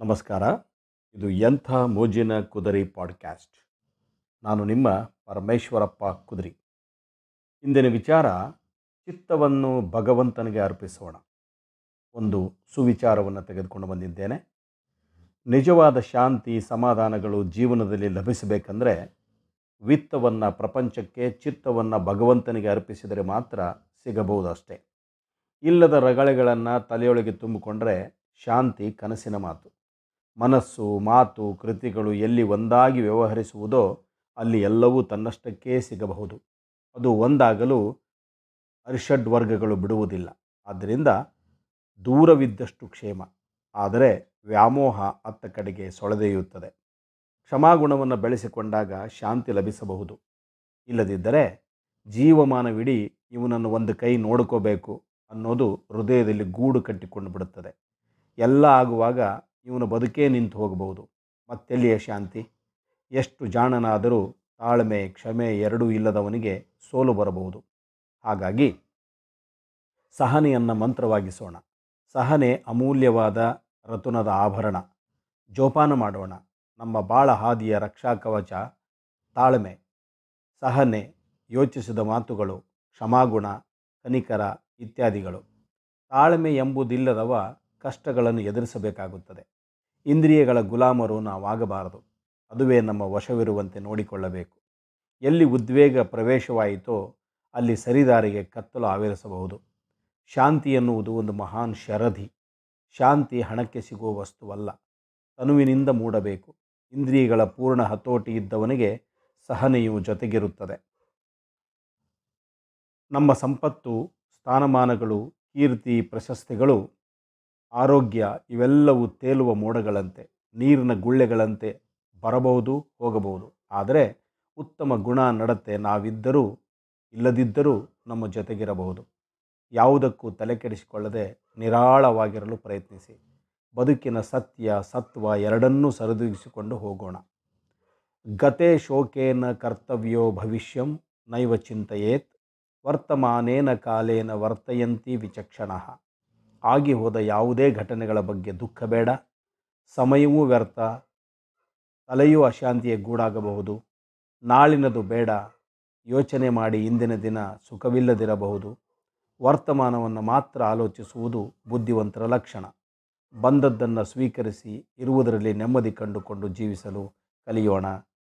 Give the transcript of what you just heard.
ನಮಸ್ಕಾರ. ಇದು ಎಂಥ ಮೋಜಿನ ಕುದರಿ ಪಾಡ್ಕ್ಯಾಸ್ಟ್. ನಾನು ನಿಮ್ಮ ಪರಮೇಶ್ವರಪ್ಪ ಕುದರಿ. ಇಂದಿನ ವಿಚಾರ ಚಿತ್ತವನ್ನು ಭಗವಂತನಿಗೆ ಅರ್ಪಿಸೋಣ. ಒಂದು ಸುವಿಚಾರವನ್ನು ತೆಗೆದುಕೊಂಡು ಬಂದಿದ್ದೇನೆ. ನಿಜವಾದ ಶಾಂತಿ, ಸಮಾಧಾನಗಳು ಜೀವನದಲ್ಲಿ ಲಭಿಸಬೇಕಂದರೆ ವಿತ್ತವನ್ನು, ಪ್ರಪಂಚಕ್ಕೆ ಚಿತ್ತವನ್ನು ಭಗವಂತನಿಗೆ ಅರ್ಪಿಸಿದರೆ ಮಾತ್ರ ಸಿಗಬಹುದಷ್ಟೇ. ಇಲ್ಲದ ರಗಳೆಗಳನ್ನು ತಲೆಯೊಳಗೆ ತುಂಬಿಕೊಂಡರೆ ಶಾಂತಿ ಕನಸಿನ ಮಾತು. ಮನಸ್ಸು, ಮಾತು, ಕೃತಿಗಳು ಎಲ್ಲಿ ಒಂದಾಗಿ ವ್ಯವಹರಿಸುವುದೋ ಅಲ್ಲಿ ಎಲ್ಲವೂ ತನ್ನಷ್ಟಕ್ಕೇ ಸಿಗಬಹುದು. ಅದು ಒಂದಾಗಲು ಅರಿಷಡ್ ವರ್ಗಗಳು ಬಿಡುವುದಿಲ್ಲ. ಆದ್ದರಿಂದ ದೂರವಿದ್ದಷ್ಟು ಕ್ಷೇಮ. ಆದರೆ ವ್ಯಾಮೋಹ ಅತ್ತ ಕಡೆಗೆ ಸೊಳೆದೆಯುತ್ತದೆ. ಕ್ಷಮಾಗುಣವನ್ನು ಬೆಳೆಸಿಕೊಂಡಾಗ ಶಾಂತಿ ಲಭಿಸಬಹುದು. ಇಲ್ಲದಿದ್ದರೆ ಜೀವಮಾನವಿಡೀ ಇವನನ್ನು ಒಂದು ಕೈ ನೋಡ್ಕೋಬೇಕು ಅನ್ನೋದು ಹೃದಯದಲ್ಲಿ ಗೂಡು ಕಟ್ಟಿಕೊಂಡು ಬಿಡುತ್ತದೆ. ಎಲ್ಲ ಆಗುವಾಗ ಇವನ ಬದುಕೇ ನಿಂತು ಹೋಗಬಹುದು. ಮತ್ತೆಲ್ಲಿಯ ಶಾಂತಿ? ಎಷ್ಟು ಜಾಣನಾದರೂ ತಾಳ್ಮೆ, ಕ್ಷಮೆ ಎರಡೂ ಇಲ್ಲದವನಿಗೆ ಸೋಲು ಬರಬಹುದು. ಹಾಗಾಗಿ ಸಹನೆಯನ್ನು ಮಂತ್ರವಾಗಿಸೋಣ. ಸಹನೆ ಅಮೂಲ್ಯವಾದ ರತುನದ ಆಭರಣ. ಜೋಪಾನ ಮಾಡೋಣ. ನಮ್ಮ ಬಾಳ ಹಾದಿಯ ರಕ್ಷಾ ಕವಚ ತಾಳ್ಮೆ. ಸಹನೆ ಯೋಚಿಸಿದ ಮಾತುಗಳು, ಕ್ಷಮಾಗುಣ, ಕನಿಕರ ಇತ್ಯಾದಿಗಳು. ತಾಳ್ಮೆ ಎಂಬುದಿಲ್ಲದವ ಕಷ್ಟಗಳನ್ನು ಎದುರಿಸಬೇಕಾಗುತ್ತದೆ. ಇಂದ್ರಿಯಗಳ ಗುಲಾಮರು ನಾವಾಗಬಾರದು. ಅದುವೇ ನಮ್ಮ ವಶವಿರುವಂತೆ ನೋಡಿಕೊಳ್ಳಬೇಕು. ಎಲ್ಲಿ ಉದ್ವೇಗ ಪ್ರವೇಶವಾಯಿತೋ ಅಲ್ಲಿ ಸರಿದಾರಿಗೆ ಕತ್ತಲು ಆವರಿಸಬಹುದು. ಶಾಂತಿ ಎನ್ನುವುದು ಒಂದು ಮಹಾನ್ ಶರಧಿ. ಶಾಂತಿ ಹಣಕ್ಕೆ ಸಿಗುವ ವಸ್ತುವಲ್ಲ. ತನುವಿನಿಂದ ಮೂಡಬೇಕು. ಇಂದ್ರಿಯಗಳ ಪೂರ್ಣ ಹತೋಟಿ ಇದ್ದವನಿಗೆ ಸಹನೆಯು ಜೊತೆಗಿರುತ್ತದೆ. ನಮ್ಮ ಸಂಪತ್ತು, ಸ್ಥಾನಮಾನಗಳು, ಕೀರ್ತಿ, ಪ್ರಶಸ್ತಿಗಳು ಆರೋಗ್ಯ ಇವೆಲ್ಲವೂ ತೇಲುವ ಮೋಡಗಳಂತೆ, ನೀರಿನ ಗುಳ್ಳೆಗಳಂತೆ ಬರಬಹುದು, ಹೋಗಬಹುದು. ಆದರೆ ಉತ್ತಮ ಗುಣ ನಡತೆ ನಾವಿದ್ದರೂ, ಇಲ್ಲದಿದ್ದರೂ ನಮ್ಮ ಜೊತೆಗಿರಬಹುದು. ಯಾವುದಕ್ಕೂ ತಲೆ ಕೆಡಿಸಿಕೊಳ್ಳದೆ ನಿರಾಳವಾಗಿರಲು ಪ್ರಯತ್ನಿಸಿ. ಬದುಕಿನ ಸತ್ಯ, ಸತ್ವ ಎರಡನ್ನೂ ಸರಿದೂಗಿಸಿಕೊಂಡು ಹೋಗೋಣ. ಗತೆ ಶೋಕೇನ ಕರ್ತವ್ಯೋ ಭವಿಷ್ಯಂ ನೈವ ಚಿಂತೆಯೇತ್, ವರ್ತಮಾನೇನ ಕಾಲೇನ ವರ್ತಯಂತಿ ವಿಚಕ್ಷಣ. ಆಗಿ ಹೋದ ಯಾವುದೇ ಘಟನೆಗಳ ಬಗ್ಗೆ ದುಃಖ ಬೇಡ. ಸಮಯವೂ ವ್ಯರ್ಥ. ತಲೆಯೂ ಅಶಾಂತಿಯ ಗೂಡಾಗಬಹುದು. ನಾಳಿನದು ಬೇಡ. ಯೋಚನೆ ಮಾಡಿ ಇಂದಿನ ದಿನ ಸುಖವಿಲ್ಲದಿರಬಹುದು. ವರ್ತಮಾನವನ್ನು ಮಾತ್ರ ಆಲೋಚಿಸುವುದು ಬುದ್ಧಿವಂತರ ಲಕ್ಷಣ. ಬಂದದ್ದನ್ನು ಸ್ವೀಕರಿಸಿ ಇರುವುದರಲ್ಲಿ ನೆಮ್ಮದಿ ಕಂಡುಕೊಂಡು ಜೀವಿಸಲು ಕಲಿಯೋಣ.